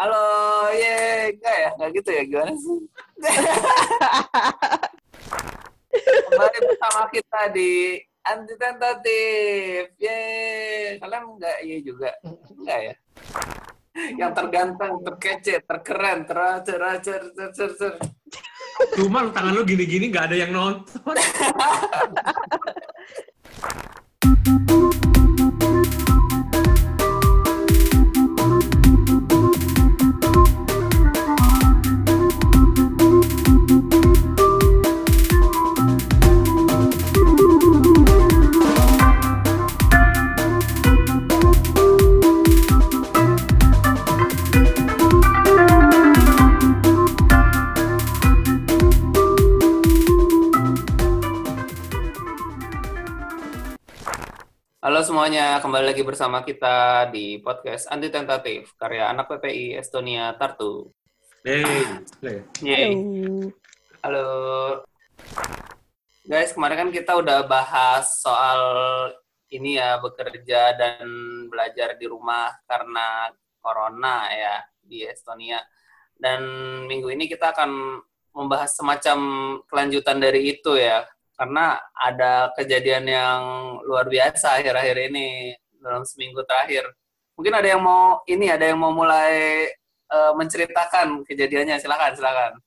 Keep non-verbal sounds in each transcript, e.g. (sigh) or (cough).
Halo, ye, enggak ya? Enggak gitu ya? Gimana sih? Kembali bersama kita di Anti Tentatif. Ye, kalian enggak iya juga? Enggak ya? Yang terganteng, terkece, terkeren, teracer, teracer, ter, ter, Cuma tangan lu gini-gini nggak ada yang nonton. (laughs) semuanya, kembali lagi bersama kita di podcast Anti Tentatif, karya anak PPI Estonia Tartu. Hey, Yeay. Halo. Guys, kemarin kan kita udah bahas soal ini ya, bekerja dan belajar di rumah karena corona ya di Estonia. Dan minggu ini kita akan membahas semacam kelanjutan dari itu ya, karena ada kejadian yang luar biasa akhir-akhir ini dalam seminggu terakhir. Mungkin ada yang mau ini, ada yang mau mulai uh, menceritakan kejadiannya. Silakan, silakan.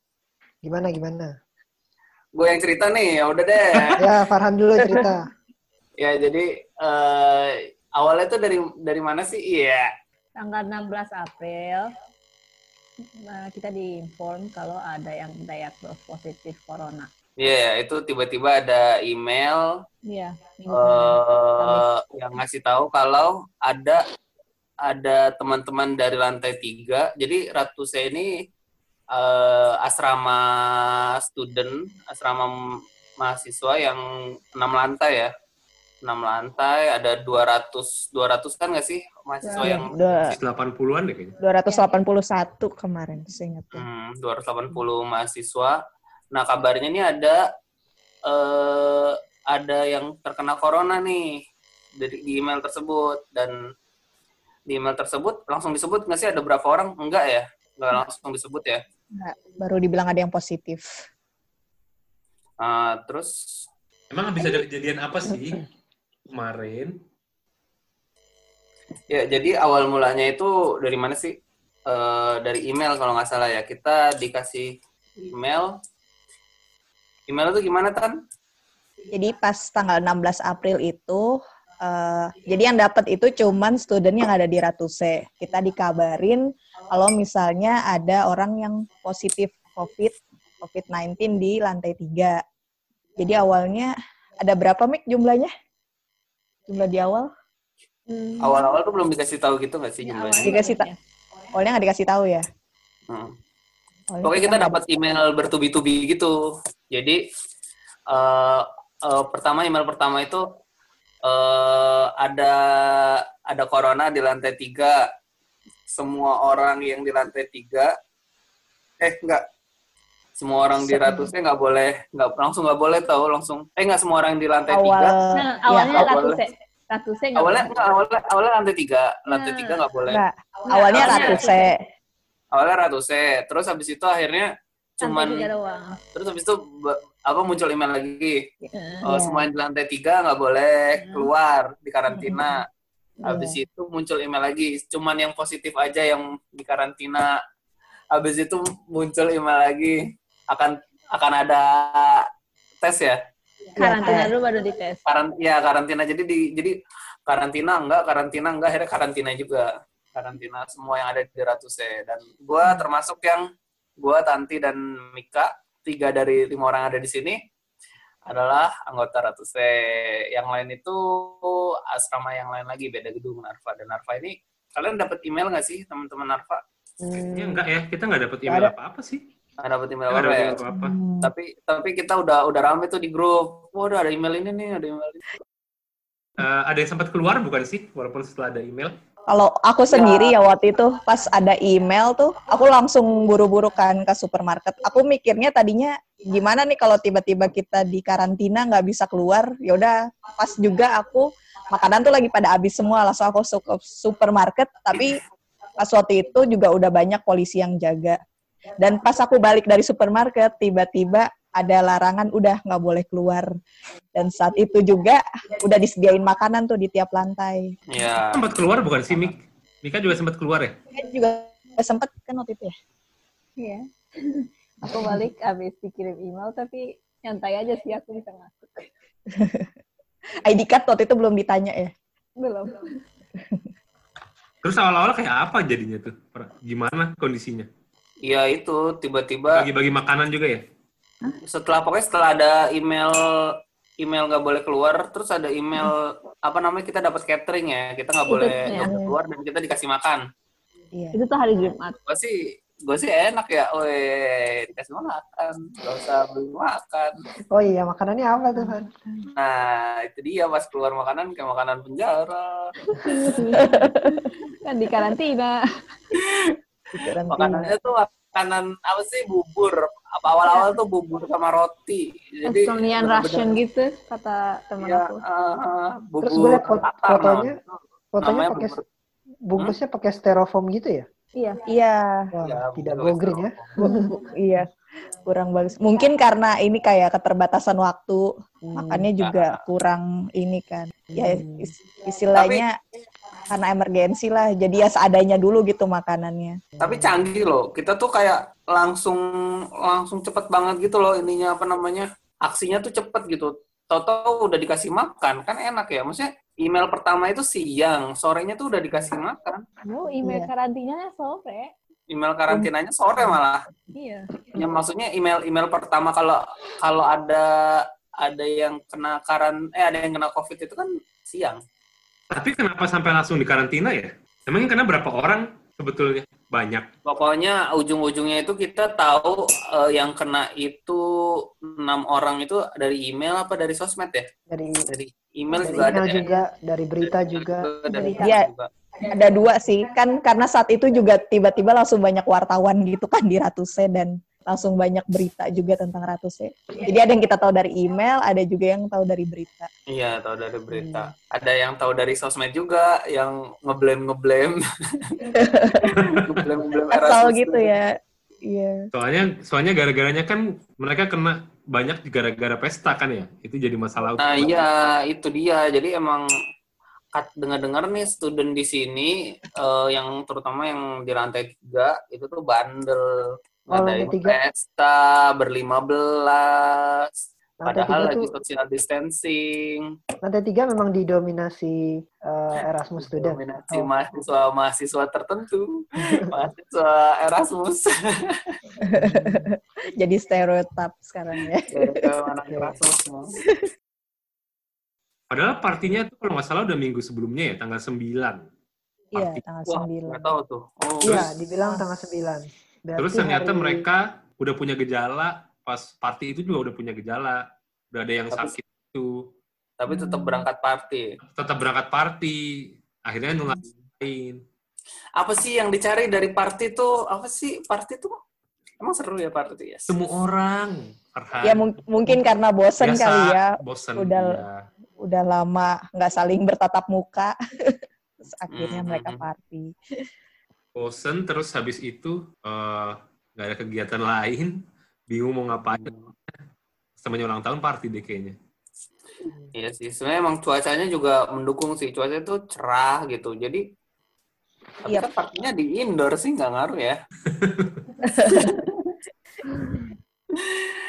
Gimana gimana? Gue yang cerita nih, ya udah deh. (laughs) ya Farhan dulu cerita. (laughs) ya jadi uh, awalnya tuh dari dari mana sih? Iya. Tanggal 16 April uh, kita diinform kalau ada yang diagnosis positif corona. Iya, yeah, itu tiba-tiba ada email yeah, uh, yang ngasih tahu kalau ada ada teman-teman dari lantai tiga. Jadi Ratu saya ini uh, asrama student, asrama mahasiswa yang enam lantai ya. enam lantai, ada 200 200 kan nggak sih mahasiswa ya, yang 80-an deh kayaknya. 281 kemarin seingatnya. Hmm, 280 mahasiswa Nah kabarnya ini ada uh, ada yang terkena corona nih dari di email tersebut dan di email tersebut langsung disebut nggak sih ada berapa orang? Enggak ya? Enggak langsung disebut ya? Enggak, baru dibilang ada yang positif. Uh, terus emang bisa ada kejadian apa sih kemarin? Ya jadi awal mulanya itu dari mana sih? Uh, dari email kalau nggak salah ya kita dikasih email Email itu gimana, Tan? Jadi pas tanggal 16 April itu, uh, jadi yang dapat itu cuman student yang ada di Ratuse. Kita dikabarin kalau misalnya ada orang yang positif COVID, COVID-19 di lantai 3. Jadi awalnya ada berapa, Mik, jumlahnya? Jumlah di awal? Hmm. Awal-awal tuh belum dikasih tahu gitu nggak sih jumlahnya? Dikasih tahu. Awalnya nggak dikasih tahu ya? Hmm. Pokoknya kita dapat email bertubi-tubi gitu. Jadi uh, uh, pertama email pertama itu uh, ada ada corona di lantai tiga. Semua orang yang di lantai tiga, eh enggak, semua orang di ratusnya nggak boleh, nggak langsung nggak boleh tahu langsung. Eh nggak semua orang di lantai Awal, tiga. Nah, awalnya ya, ratusnya. Ratusnya awalnya enggak, awalnya awalnya lantai tiga, lantai nah, tiga nggak boleh. Enggak. Awalnya ratusnya awalnya ratusnya terus habis itu akhirnya cuman terus habis itu apa muncul email lagi. Oh, semua yang di lantai tiga nggak boleh keluar di karantina. Habis itu muncul email lagi cuman yang positif aja yang di karantina. Habis itu muncul email lagi akan akan ada tes ya? Karantina dulu baru dites. Karant ya karantina. Jadi di jadi karantina enggak karantina enggak akhirnya karantina juga. Karantina semua yang ada di Ratuse dan gue hmm. termasuk yang gue Tanti dan Mika tiga dari lima orang ada di sini adalah anggota Ratuse yang lain itu asrama yang lain lagi beda gedung Narva dan Narva ini kalian dapat email nggak sih teman-teman Narva? Hmm. Ya enggak ya kita nggak dapat email apa-apa sih. Nggak dapat email apa, apa ya? Apa -apa. Hmm. Tapi tapi kita udah udah rame tuh di grup. Wah, udah ada email ini nih, ada email ini. Uh, ada yang sempat keluar bukan sih walaupun setelah ada email? Kalau aku sendiri ya. ya waktu itu pas ada email tuh, aku langsung buru-buru kan ke supermarket. Aku mikirnya tadinya gimana nih kalau tiba-tiba kita di karantina nggak bisa keluar. Ya udah, pas juga aku makanan tuh lagi pada habis semua, langsung aku ke supermarket. Tapi pas waktu itu juga udah banyak polisi yang jaga. Dan pas aku balik dari supermarket, tiba-tiba ada larangan udah nggak boleh keluar. Dan saat itu juga udah disediain makanan tuh di tiap lantai. Ya. Sempat keluar bukan sih, Mik? Mika juga sempat keluar ya? Kan juga sempet kan waktu itu ya. Iya. (laughs) aku balik habis dikirim email tapi nyantai aja sih aku bisa masuk. (laughs) ID card waktu itu belum ditanya ya. Belum. (laughs) Terus awal-awal kayak apa jadinya tuh? Gimana kondisinya? Ya itu tiba-tiba Bagi-bagi makanan juga ya? Setelah pokoknya setelah ada email email nggak boleh keluar terus ada email apa namanya kita dapat catering ya kita nggak boleh ya. keluar dan kita dikasih makan Iya. Itu tuh hari Jumat. gue sih gue sih enak ya weh dikasih makan gak usah beli makan Oh iya, makanannya apa tuh, Han? nah itu dia pas keluar makanan kayak makanan penjara (laughs) Kan di karantina. (laughs) Di karantina. makanannya tuh makanan apa sih bubur apa awal-awal tuh bubur sama roti jadi Estonian Russian gitu kata temen ya aku. uh, bubur Terus gue Tatar, fotonya, fotonya pakai bubur- bungkusnya pakai styrofoam gitu ya? Iya. Iya. Wah, Ya, tidak go green ya. iya. Kurang bagus. Mungkin karena ini kayak keterbatasan waktu, makannya juga kurang ini kan. Ya Hmm. is- istilahnya karena emergensi lah. Jadi ya seadanya dulu gitu makanannya. Tapi canggih loh. Kita tuh kayak langsung langsung cepet banget gitu loh ininya apa namanya aksinya tuh cepet gitu. Toto udah dikasih makan kan enak ya. Maksudnya email pertama itu siang, sorenya tuh udah dikasih makan. Oh, email Iya. karantinanya sore. Email karantinanya sore malah. Iya. Ya maksudnya email email pertama kalau kalau ada ada yang kena karan eh ada yang kena covid itu kan siang. Tapi kenapa sampai langsung di karantina ya? Emangnya kena berapa orang sebetulnya? Banyak. Pokoknya ujung-ujungnya itu kita tahu eh, yang kena itu enam orang itu dari email apa dari sosmed ya? Dari, Dari email dari juga ada email ya? juga, dari berita juga. dari Berita. Iya. juga. Ada dua sih, kan karena saat itu juga tiba-tiba langsung banyak wartawan gitu kan di Ratuse dan langsung banyak berita juga tentang Ratuse. Jadi ada yang kita tahu dari email, ada juga yang tahu dari berita. Iya, tahu dari berita. Ada yang tahu dari sosmed juga, yang ngeblame (laughs) ngeblame, ngeblame ngeblame Asal gitu ya. Iya. Soalnya soalnya gara-garanya kan mereka kena banyak gara-gara pesta kan ya. Itu jadi masalah. Nah utama. iya, itu dia. Jadi emang kat- dengar-dengar nih student di sini, eh, yang terutama yang di lantai tiga itu tuh bandel, Oh, ngadain lantai tiga. pesta berlima belas. Lantai Padahal lagi tuh, social distancing, lantai tiga memang didominasi eh, Erasmus student. dominasi Oh. mahasiswa-mahasiswa tertentu, (laughs) mahasiswa Erasmus. (laughs) Jadi stereotip sekarang ya. Anak (laughs) Erasmus semua. Padahal partinya tuh kalau nggak salah udah minggu sebelumnya ya, tanggal 9. Iya, tanggal Wah, 9. nggak tahu tuh. Oh, Iya, dibilang tanggal 9. Berarti Terus ternyata hari- mereka udah punya gejala, pas party itu juga udah punya gejala. Udah ada yang Tapi- sakit itu. tapi tetap berangkat party. Tetap berangkat party. Akhirnya nularin. Apa sih yang dicari dari party tuh? Apa sih party tuh? Emang seru ya party ya? Semua orang. Farhan. Ya mung- mungkin karena bosen Biasa, kali ya, Bosen. Udah- iya. udah lama nggak saling bertatap muka. (laughs) Terus akhirnya Hmm, mereka hmm, party. Bosen, terus habis itu eh, nggak ada kegiatan (laughs) lain. Bingung mau ngapain. Semuanya ulang tahun party deh kayaknya. Iya sih. Sebenarnya emang cuacanya juga mendukung sih. Cuacanya tuh cerah gitu. Jadi tapi Yap. kan partinya di indoor sih nggak ngaruh ya. (laughs)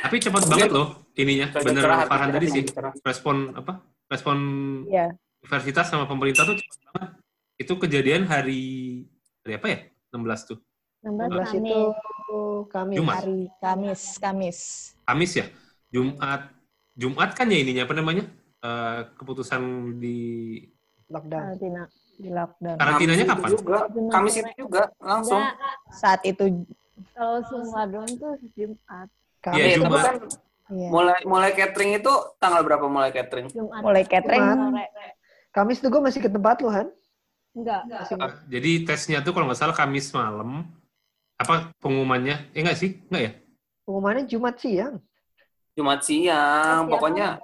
Tapi cepat banget loh ininya. Cuaca Bener cerah, Farhan tadi sih. cerah. Respon apa? Respon Iya. universitas sama pemerintah tuh cepat banget. Itu kejadian hari hari apa ya? 16 tuh. 16 Kamis. itu Kamis. Jumat. Hari Kamis, Kamis. Kamis ya. Jumat. Jumat kan ya ininya apa namanya? Eh, keputusan di Lockdown. Karantina. Di lockdown. Karantinanya Kamis kapan? itu juga. Kamis itu juga langsung. Saat itu kalau semua dong tuh Jumat. Kamis. Tapi Jumat. kan iya. mulai mulai catering itu tanggal berapa mulai catering? Jumat. mulai catering sore. Kamis tuh gue masih ke tempat lu, Han. Enggak. Masih Eh, Jadi tesnya tuh kalau nggak salah Kamis malam. Apa pengumumannya? Eh enggak sih? Enggak ya? pengumumannya Jumat siang. Jumat siang, pokoknya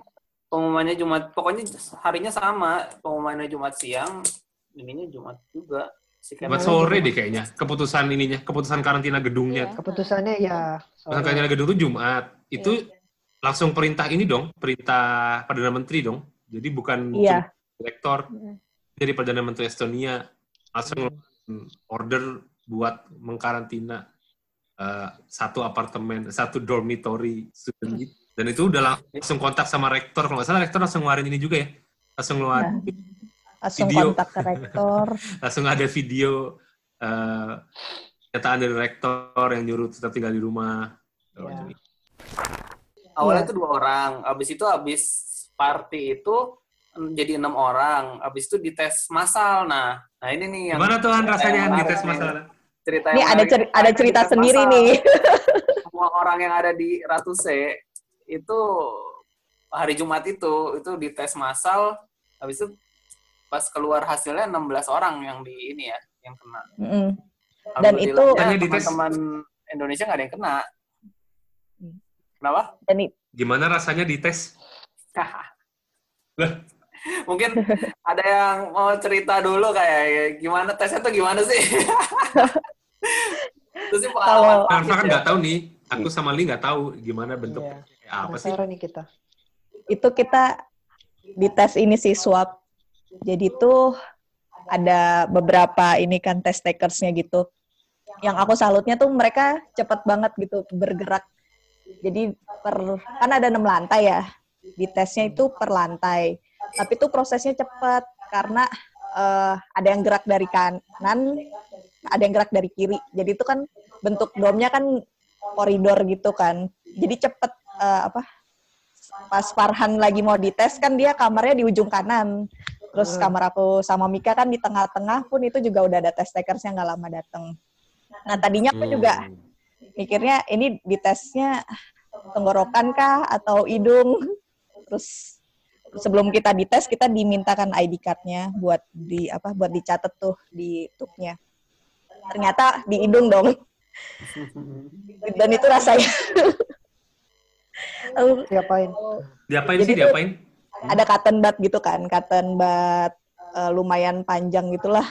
pengumumannya Jumat, pokoknya harinya sama, pengumumannya Jumat siang, ininya Jumat juga. Si Buat Kemal. sore deh kayaknya. Keputusan ininya, keputusan karantina gedungnya. Iya. Keputusannya ya Keputusan karantina gedung itu Jumat. Itu langsung perintah ini dong, perintah Perdana Menteri dong. Jadi bukan Iya. cuma rektor, Mm. Jadi Perdana Menteri Estonia langsung ngeluarin order buat mengkarantina eh, satu apartemen, satu dormitory student gitu. Dan itu udah langsung kontak sama rektor. Kalau nggak salah rektor langsung ngeluarin ini juga ya. Langsung ngeluarin, Langsung Video. kontak ke rektor. (laughs) langsung ada video eh pernyataan dari rektor yang nyuruh tetap tinggal di rumah. Iya. Awalnya Iya. itu dua orang, abis itu abis party itu jadi enam orang, abis itu dites massal. Nah, nah ini nih yang Gimana tuh Han cerita rasanya yang Han, di menarik tes nih. masalah? Cerita Ini ada menarik. ceri- ada cerita sendiri massal. nih. (laughs) Semua orang yang ada di Ratu C itu hari Jumat itu itu dites massal, habis itu pas keluar hasilnya 16 orang yang di ini ya, yang kena. Mm-mm. Dan itu- dites- teman-teman Indonesia nggak ada yang kena. Hmm. Kenapa? Dan Gimana rasanya dites? (laughs) (laughs) Mungkin ada yang mau cerita dulu kayak gimana tesnya tuh gimana sih? (laughs) Terus sih pengalaman pahit kan ya. nggak tahu nih. Aku sama Li nggak tahu gimana bentuknya. Iya. Kayak apa sih? Nih kita. itu kita di tes ini sih swab. Jadi tuh ada beberapa ini kan test takersnya gitu. Yang aku salutnya tuh mereka cepet banget gitu bergerak. Jadi per kan ada enam lantai ya. Di tesnya itu per lantai. Tapi tuh prosesnya cepet karena eh, ada yang gerak dari kanan, ada yang gerak dari kiri. Jadi itu kan bentuk domnya kan koridor gitu kan. Jadi cepet eh, apa pas Farhan lagi mau dites kan dia kamarnya di ujung kanan. Terus Hmm. kamar aku sama Mika kan di tengah-tengah pun itu juga udah ada test takers yang nggak lama datang. Nah tadinya aku juga Hmm. mikirnya ini ditesnya tenggorokan kah atau hidung. Terus sebelum kita dites kita dimintakan ID card-nya buat di apa buat dicatat tuh di tubnya. Ternyata di hidung dong. (laughs) Dan itu rasanya (laughs) Diapain? Diapain Jadi sih? Diapain? ada cotton bud gitu kan, cotton bud eh, lumayan panjang gitulah.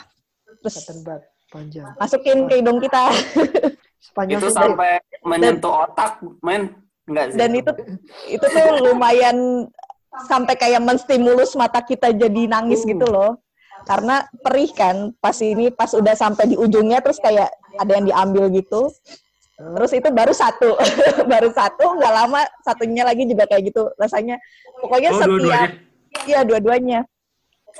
Terus Cotton bud panjang. masukin ke hidung kita. (laughs) Sepanjang itu itu sampai menyentuh otak, men. Enggak sih. Dan itu itu tuh lumayan sampai kayak menstimulus mata kita jadi nangis gitu loh. Karena perih kan, pas ini pas udah sampai di ujungnya terus kayak ada yang diambil gitu. Terus itu baru satu, (laughs) baru satu, nggak lama satunya lagi juga kayak gitu rasanya. Pokoknya Oh, setiap. Iya dua-duanya.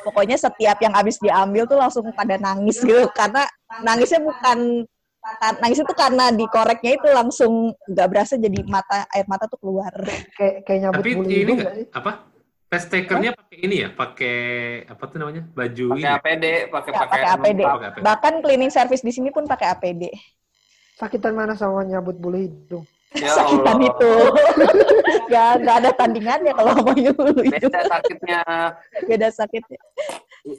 Pokoknya setiap yang habis diambil tuh langsung pada nangis gitu karena nangisnya bukan ka- nangisnya tuh karena dikoreknya itu langsung nggak berasa jadi mata air mata tuh keluar. kayak kayak nyabut Tapi bulu ini hidung sih? apa? Test takernya pakai ini ya? Pakai apa tuh namanya? Baju pakai ini. ya? APD, pakai Ya, pakai APD. APD. Bahkan cleaning service di sini pun pakai APD. Sakitan mana sama nyabut bulu hidung? Ya Sakitan Allah. itu. (laughs) ya nggak ada tandingannya kalau mau itu. Beda sakitnya. Beda sakitnya.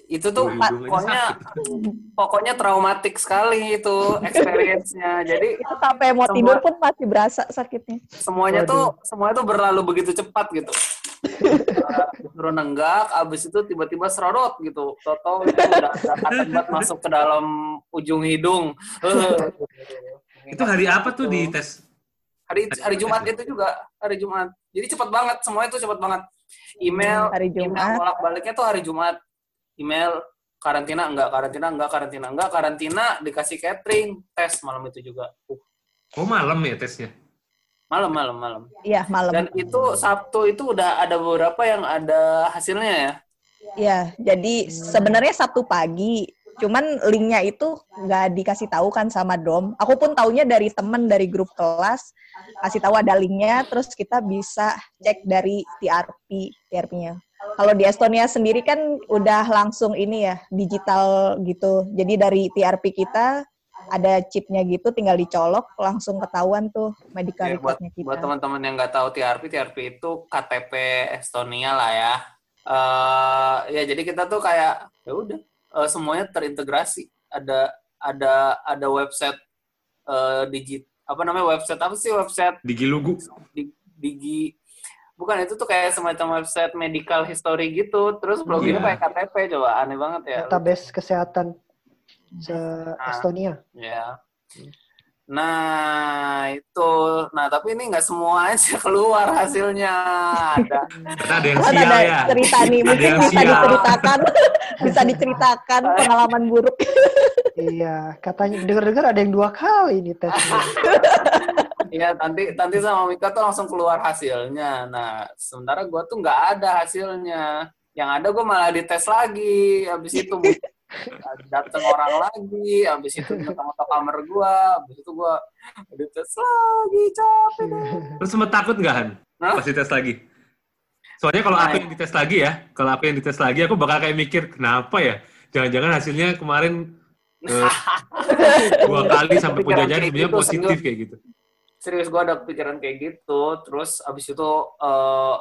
Itu tuh aja pokoknya sakit. (laughs) pokoknya traumatik sekali itu experience-nya. (laughs) Jadi Itu sampai mau Semua- tidur pun masih berasa sakitnya. semuanya tuh semuanya tuh berlalu begitu cepat gitu. (laughs) Suruh nenggak, abis itu tiba-tiba serodot gitu. Toto itu udah ada katabat masuk ke dalam ujung hidung. Itu hari apa tuh di tes? hari hari Jumat itu juga hari Jumat. Jadi cepat banget, semuanya tuh cepat banget. Email, Hari email Jumat. bolak-baliknya tuh hari Jumat. Email karantina enggak, karantina enggak, karantina enggak, karantina dikasih catering, tes malam itu juga. Uh, Oh malam ya tesnya. malam, malam, malam. Iya malam. Dan itu Sabtu itu udah ada beberapa yang ada hasilnya ya. Iya, jadi sebenarnya Sabtu pagi, cuman linknya itu nggak dikasih tahu kan sama Dom. Aku pun taunya dari temen dari grup kelas, kasih tahu ada linknya, terus kita bisa cek dari TRP, TRP-nya. Kalau di Estonia sendiri kan udah langsung ini ya, digital gitu. Jadi dari TRP kita ada chipnya gitu, tinggal dicolok, langsung ketahuan tuh medical Ya, buat, recordnya kita. buat teman-teman yang nggak tahu TRP, TRP itu KTP Estonia lah ya. eh ya jadi kita tuh kayak ya udah eh, semuanya terintegrasi. Ada ada ada website eh digit apa namanya website apa sih website Di Gilugu. di digi bukan itu tuh kayak semacam website medical history gitu terus loginnya Iya. pakai KTP coba aneh banget ya Database kesehatan. se Estonia. Ya. Nah, itu. Nah, tapi ini nggak semua aja keluar hasilnya. Ada. Ada yang sial ada ya. cerita nih, mungkin bisa sial. diceritakan, (laughs) bisa diceritakan pengalaman buruk. Iya, katanya dengar-dengar ada yang dua kali nih tesnya. (laughs) Iya, nanti nanti sama Mika tuh langsung keluar hasilnya. Nah, sementara gue tuh nggak ada hasilnya. Yang ada gue malah dites lagi. Habis itu datang orang lagi. Habis itu ke kamar gue. Habis itu gue dites lagi capek. deh. Terus sempat takut nggak Han? Hah? Pas dites lagi. Soalnya kalau aku Nah. yang dites lagi ya, kalau aku yang dites lagi, aku bakal kayak mikir, kenapa ya? Jangan-jangan hasilnya kemarin eh, (laughs) dua kali sampai penjajahan sebenarnya gitu, positif serius. kayak gitu. serius gue ada pikiran kayak gitu terus abis itu eh,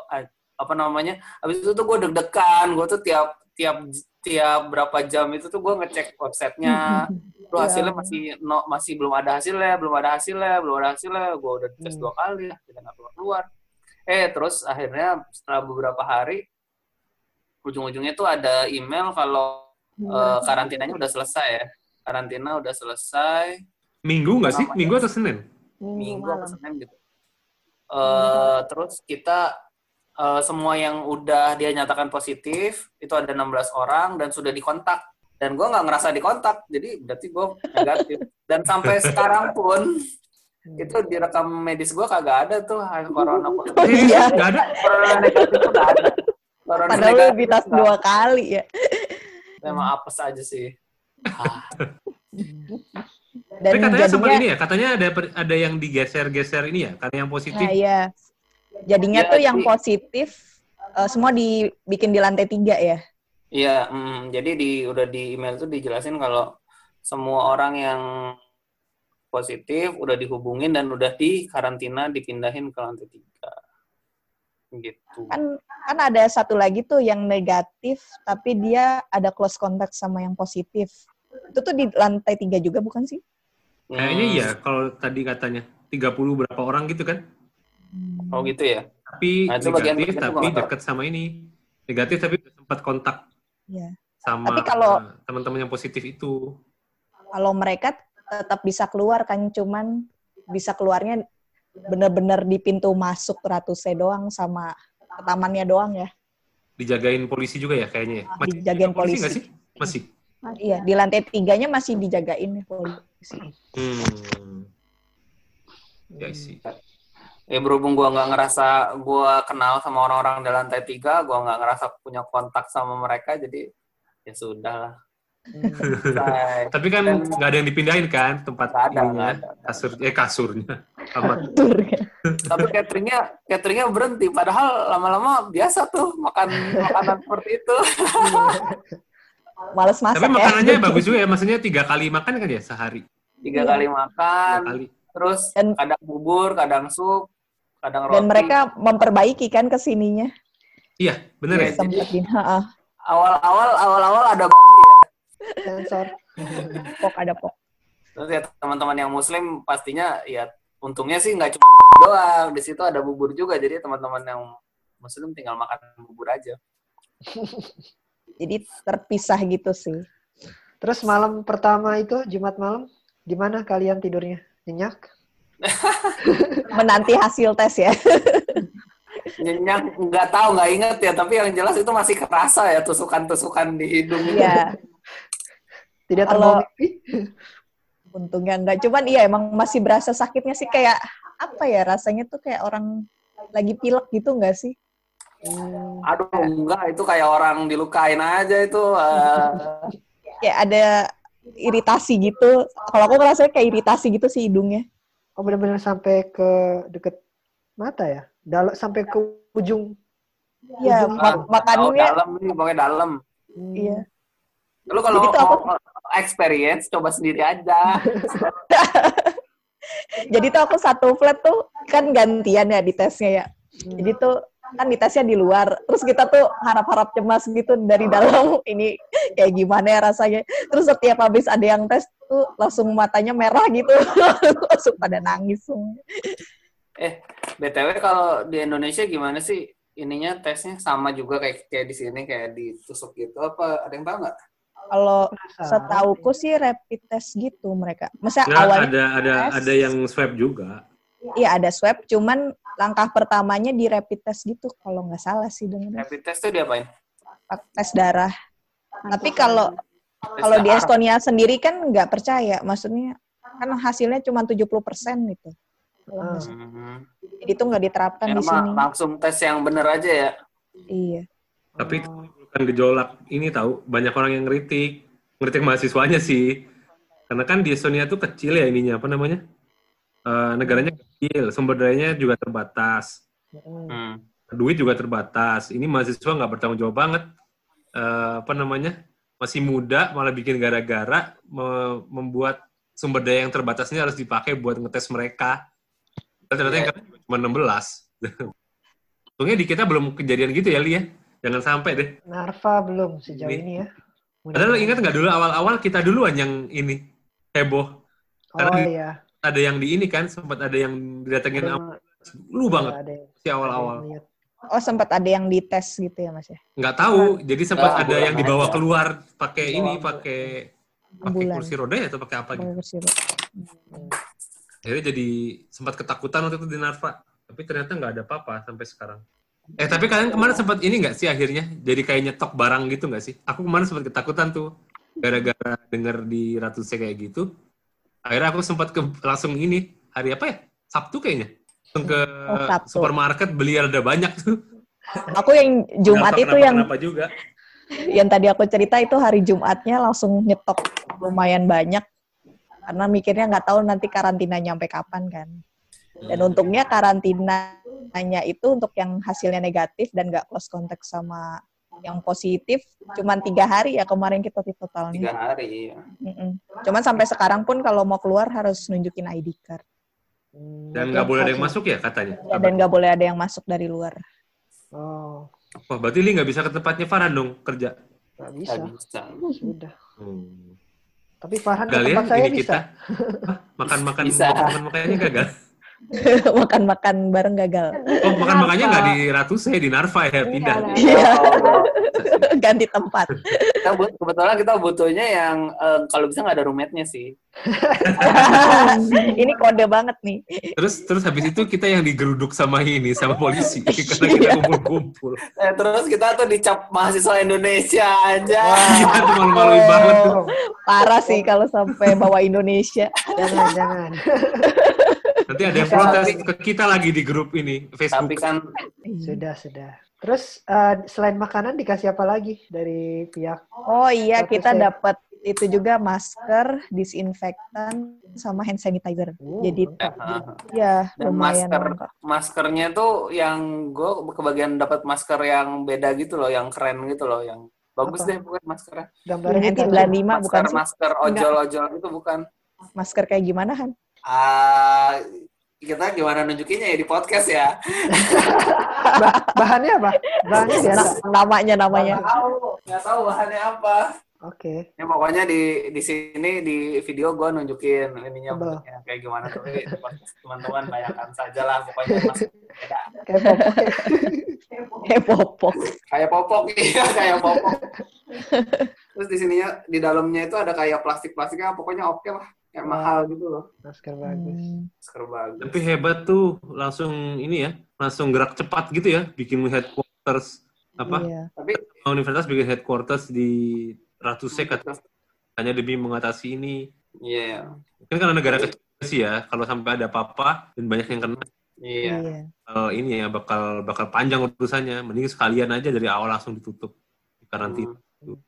apa namanya abis itu tuh gue deg-degan gue tuh tiap tiap tiap berapa jam itu tuh gue ngecek websitenya. Tuh (laughs) hasilnya masih no, masih belum ada hasilnya belum ada hasilnya belum ada hasilnya. Gue udah tes Hmm. dua kali ya tidak nggak keluar keluar. Eh terus akhirnya setelah beberapa hari ujung-ujungnya tuh ada email kalau eh, karantinanya udah selesai ya. Karantina udah selesai. Minggu nggak sih? Minggu atau Senin? minggu atau senin gitu. Eh terus kita eh, semua yang udah dia nyatakan positif itu ada 16 orang dan sudah dikontak dan gue nggak ngerasa dikontak jadi berarti gue negatif dan sampai (laughs) sekarang pun itu di rekam medis gue kagak ada tuh corona Oh Eh, iya, (laughs) nggak ada. corona negatif tuh nggak ada corona padahal lu negatif tuh nggak dua kali ya. ada. emang apes aja sih Ah, Dan Tapi katanya sempat ini ya, katanya ada ada yang digeser-geser ini ya, karena yang positif. nah, iya. Jadinya Ya, tuh yang jadi- positif eh, semua dibikin di lantai tiga ya. Iya, mm, jadi di udah di email tuh dijelasin kalau semua orang yang positif udah dihubungin dan udah di karantina dipindahin ke lantai tiga. Gitu. Kan kan ada satu lagi tuh yang negatif tapi dia ada close contact sama yang positif. Itu tuh di lantai tiga juga bukan sih? Kayaknya Hmm, iya, kalau tadi katanya 30 berapa orang gitu kan. Oh gitu ya. Tapi Nah, itu negatif bagian tapi dekat sama ini. Negatif tapi udah sempat kontak Iya. sama Tapi kalau- teman-teman yang positif itu. Kalau mereka tetap bisa keluar kan cuman bisa keluarnya bener-bener di pintu masuk ratusnya doang sama ke tamannya doang ya. Dijagain polisi juga ya kayaknya ya. Ah, dijagain jaga polisi. nggak sih? Masih. Iya, di lantai tiganya masih dijagain nih polisi. Hmm. Ya sih. Ya berhubung gua nggak ngerasa gua kenal sama orang-orang di lantai tiga, gua nggak ngerasa punya kontak sama mereka, jadi ya sudah lah. Selesai. Tapi kan nggak ada yang dipindahin kan tempat Nggak ada, ininya, ada. kasur eh kasurnya. Ya. Tapi cateringnya cateringnya berhenti, padahal lama-lama biasa tuh makan makanan seperti itu. (laughs) Males masak Tapi ya. makanannya bagus juga ya, maksudnya tiga kali makan kan ya sehari. Tiga Iya. kali makan, Tiga kali. terus Dan- kadang bubur, kadang sup, kadang roti. Dan mereka memperbaiki kan ke sininya. Iya, bener Iya, ya. Heeh, awal-awal awal-awal ada babi ya. Sensor. pok ada pok. Terus ya teman-teman yang muslim pastinya ya untungnya sih nggak cuma babi doang, di situ ada bubur juga. Jadi teman-teman yang muslim tinggal makan bubur aja. (laughs) Jadi terpisah gitu sih. Terus malam pertama itu Jumat malam gimana kalian tidurnya? Nyenyak? (laughs) Menanti hasil tes ya. (laughs) Nyenyak nggak tahu nggak inget ya, tapi yang jelas itu masih kerasa ya tusukan-tusukan di hidung. Iya, Tidak mimpi? untungnya enggak. Cuman iya emang masih berasa sakitnya sih kayak apa ya rasanya tuh kayak orang lagi pilek gitu enggak sih? Hmm. Aduh enggak, itu kayak orang dilukain aja itu. eh. Kayak ada iritasi gitu. Kalau aku ngerasanya kayak iritasi gitu sih hidungnya. Oh benar-benar sampai ke deket mata ya? Dalam sampai ke ujung. Iya, Ujung mak- Oh, makannya dalam nih, pokoknya dalam. Hmm. iya. Lu kalau aku- mau experience, coba sendiri aja. (laughs) Jadi tuh aku satu flat tuh kan gantian ya di tesnya ya. Jadi tuh kan di tesnya di luar. Terus kita tuh harap-harap cemas gitu dari dalam (laughs) ini kayak gimana ya rasanya. Terus setiap habis ada yang tes tuh langsung matanya merah gitu. (laughs) langsung pada nangis semua. BTW kalau di Indonesia gimana sih ininya tesnya sama juga kayak kayak di sini kayak ditusuk gitu apa ada yang tahu nggak? Kalau setauku sih rapid test gitu mereka. Masa Ya, awalnya ada ada tes. ada yang swab juga. iya ada swab, cuman langkah pertamanya di rapid test gitu kalau nggak salah sih dengan Rapid test tuh diapain? tes darah. Tapi kalau kalau di. Estonia sendiri kan nggak percaya, maksudnya kan hasilnya cuma 70% gitu. Hmm. Jadi itu nggak diterapkan Ya, di sini. langsung tes yang bener aja ya. Iya. Tapi Oh. bukan gejolak ini tahu banyak orang yang ngeritik, ngeritik mahasiswanya sih. Karena kan di Estonia tuh kecil ya ininya apa namanya? Eh, negaranya kecil, sumber dayanya juga terbatas, Mm. Hmm. duit juga terbatas. Ini mahasiswa nggak bertanggung jawab banget. Eh, apa namanya? Masih muda malah bikin gara-gara me- membuat sumber daya yang terbatas ini harus dipakai buat ngetes mereka. Ternyata yang Iya. cuma 16. (laughs) Untungnya di kita belum kejadian gitu ya, Li ya. Jangan sampai deh. Narva belum sejauh Ini. ini ya. Padahal ingat nggak dulu awal-awal kita duluan yang ini heboh. Oh karena di- iya. Ada yang di ini kan, sempat ada yang didatengin lu banget Ada yang- si awal-awal. Oh sempat ada yang dites gitu ya mas ya? Nggak tahu, jadi sempat Nggak, ada yang dibawa aja. keluar pakai ini, pakai pakai kursi roda ya atau pakai apa gitu. Kursi roda. Akhirnya jadi sempat ketakutan waktu itu di Narva, tapi ternyata nggak ada apa-apa sampai sekarang. Eh tapi kalian kemarin sempat ini nggak sih akhirnya jadi kayak nyetok barang gitu nggak sih? Aku kemarin sempat ketakutan tuh gara-gara denger di Ratu C kayak gitu. Akhirnya aku sempat ke langsung ini hari apa ya? Sabtu kayaknya. Langsung ke Oh, Sabtu. supermarket beli ada banyak tuh. Aku yang Jumat itu yang kenapa juga. yang tadi aku cerita itu hari Jumatnya langsung nyetok lumayan banyak karena mikirnya nggak tahu nanti karantina nyampe kapan kan. Dan untungnya karantinanya itu untuk yang hasilnya negatif dan nggak close contact sama yang positif cuman tiga hari ya kemarin kita di Tiga totalnya. hari. iya. Mm-mm. Cuman sampai sekarang pun kalau mau keluar harus nunjukin ID card Hmm, Dan nggak boleh ada yang masuk ya katanya. Ya, dan nggak boleh ada yang masuk dari luar. Oh, Wah berarti Li nggak bisa ke tempatnya Farhan dong kerja. nggak bisa. bisa. Sudah. Hmm. Tapi Farhan ke ya tempat saya ini bisa. makan-makan Bisa. makan makannya gagal. (laughs) Makan-makan bareng gagal. Oh makan makannya nggak di Ratu saya di Narva ya pindah. Iya, Oh, (laughs) (laughs) ganti tempat. kita but- kebetulan kita butuhnya yang eh, kalau bisa nggak ada roommate-nya sih. Ini kode banget nih. Terus terus habis itu kita yang digeruduk sama ini sama polisi karena kita kumpul-kumpul. Eh, terus kita tuh dicap mahasiswa Indonesia aja. Kita tuh malu-maluin banget tuh. Parah sih kalau sampai bawa Indonesia. jangan, jangan. Nanti ada yang protes ke kita lagi di grup ini Tapi Facebook. kan Sudah, sudah. Terus eh, selain makanan dikasih apa lagi dari pihak? Oh iya, kita dapat itu juga masker, disinfektan, sama hand sanitizer. Oh, Jadi eh, ya Dan lumayan masker. maskernya tuh yang gue kebagian dapat masker yang beda gitu loh, yang keren gitu loh, yang bagus Apa? deh bukan maskernya. Gambarnya Ini kita 95 bukan Masker sih? masker ojol-ojol gitu bukan. Masker kayak gimana, Han? Ah, kita gimana nunjukinnya ya di podcast ya? (laughs) Ba- bahannya apa? Bahannya biasa. Na- namanya namanya. Nggak tahu, nggak tahu bahannya apa. Oke. Ya pokoknya di di sini di video gue nunjukin ininya bentuknya kayak gimana tapi teman-teman bayangkan saja lah pokoknya (laughs) beda. Kayak popok ya. Eh popok. kayak popok iya kayak popok (laughs) terus di sininya di dalamnya itu ada kayak plastik plastiknya pokoknya oke lah kayak mahal gitu loh Masker bagus. Hmm. masker bagus Tapi hebat tuh langsung ini ya, langsung gerak cepat gitu ya, bikin headquarters apa? Iya. tapi Universitas bikin headquarters di Ratu Sek hanya demi mengatasi ini. iya Kan karena negara kecil sih ya, kalau sampai ada apa-apa dan banyak yang kena, iya Iya. bakal ini ya bakal bakal panjang urusannya. Mending sekalian aja dari awal langsung ditutup di karantina. Hmm.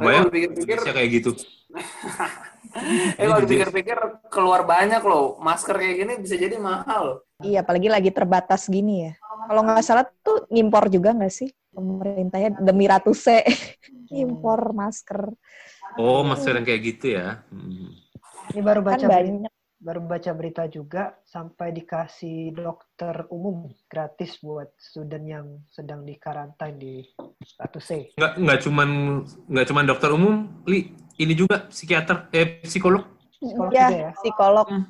Bayang kalau Indonesia kayak gitu. (laughs) eh kalau dipikir-pikir keluar banyak loh masker kayak gini bisa jadi mahal Iya, apalagi lagi terbatas gini ya. Kalau nggak salah tuh ngimpor juga nggak sih pemerintahnya demi ratuse (laughs) impor masker Oh, masker yang kayak gitu ya. Hmm. Ini baru kan baca berita, banyak. baru baca berita juga sampai dikasih dokter umum gratis buat student yang sedang di karantin di Ratu C. Nggak nggak cuman nggak cuman dokter umum, li ini juga psikiater, eh psikolog. Psikolog ya, ya? psikolog Hmm.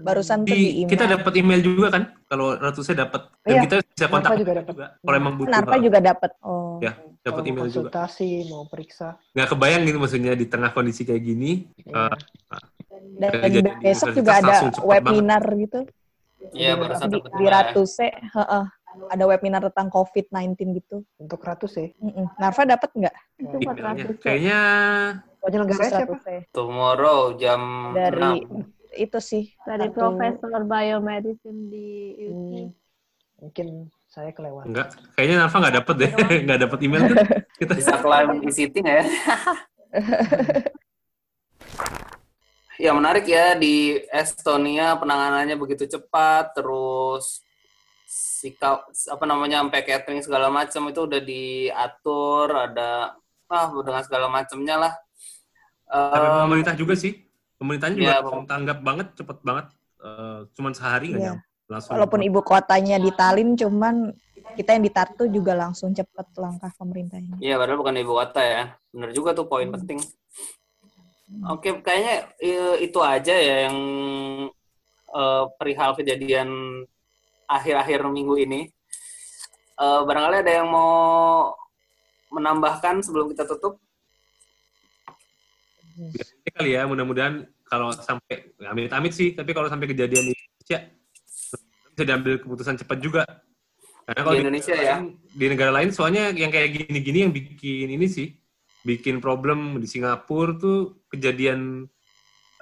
barusan tuh Di, di kita email. dapat email juga kan, kalau Ratu saya dapat dan Iya, kita bisa kontak Narva juga dapat. juga kalau emang butuh. Juga dapat. Oh. Ya. dapat email juga. konsultasi, mau periksa. Nggak kebayang gitu maksudnya di tengah kondisi kayak gini. Ya. eh, Dan di besok juga ada webinar gitu Iya, barusan di, dapat di. Ratuse. heeh. Ada webinar tentang COVID-19 gitu. Untuk ratus ya. Mm-mm. Narva dapat nggak? Itu. 400 Kayaknya Penyelenggara Khusus siapa? Tomorrow jam Dari 6. itu sih. dari satu- Profesor Biomedicine di UT. Hmm, mungkin saya kelewat. enggak. Kayaknya Nafa nggak dapet deh. (laughs) nggak dapet email tuh. (laughs) Kita Bisa klaim e-city nggak ya? (laughs) ya menarik ya di Estonia penanganannya begitu cepat, terus sikap apa namanya sampai catering segala macam itu udah diatur, ada ah dengan segala macamnya lah. Tapi Em, pemerintah juga sih. Pemerintahnya juga langsung tanggap banget, cepet banget. Eh, cuman sehari nggak nyampe. Langsung. Walaupun ibu kotanya di Tallinn, cuman kita yang di Tartu juga langsung cepet langkah pemerintahnya. Iya, padahal bukan ibu kota ya. Bener juga tuh poin Hmm. penting. Oke, kayaknya eh, itu aja ya yang eh, perihal kejadian akhir-akhir minggu ini. Eh, barangkali ada yang mau menambahkan sebelum kita tutup? Ini kali ya, mudah-mudahan kalau sampai, amit-amit sih, tapi kalau sampai kejadian di Indonesia, bisa diambil keputusan cepat juga. Karena kalau Di Indonesia negara ya? Di negara lain soalnya yang kayak gini-gini yang bikin ini sih, bikin problem di Singapura tuh kejadian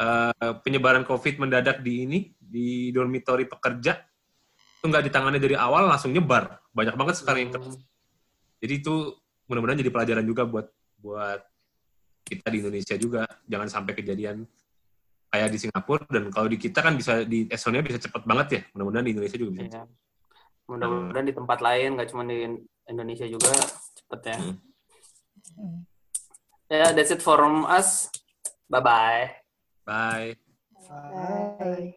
eh, penyebaran COVID mendadak di ini, di dormitory pekerja, nggak ditangani dari awal langsung nyebar. Banyak banget sekarang yang kena. Jadi itu mudah-mudahan jadi pelajaran juga buat buat kita di Indonesia juga jangan sampai kejadian kayak di Singapura dan kalau di kita kan bisa di Estonia bisa cepet banget ya mudah-mudahan di Indonesia juga bisa Iya. Mudah-mudahan di tempat lain, nggak cuma di Indonesia juga cepet ya. Hmm. Hmm. Ya, that's it from us. Bye-bye. bye Bye.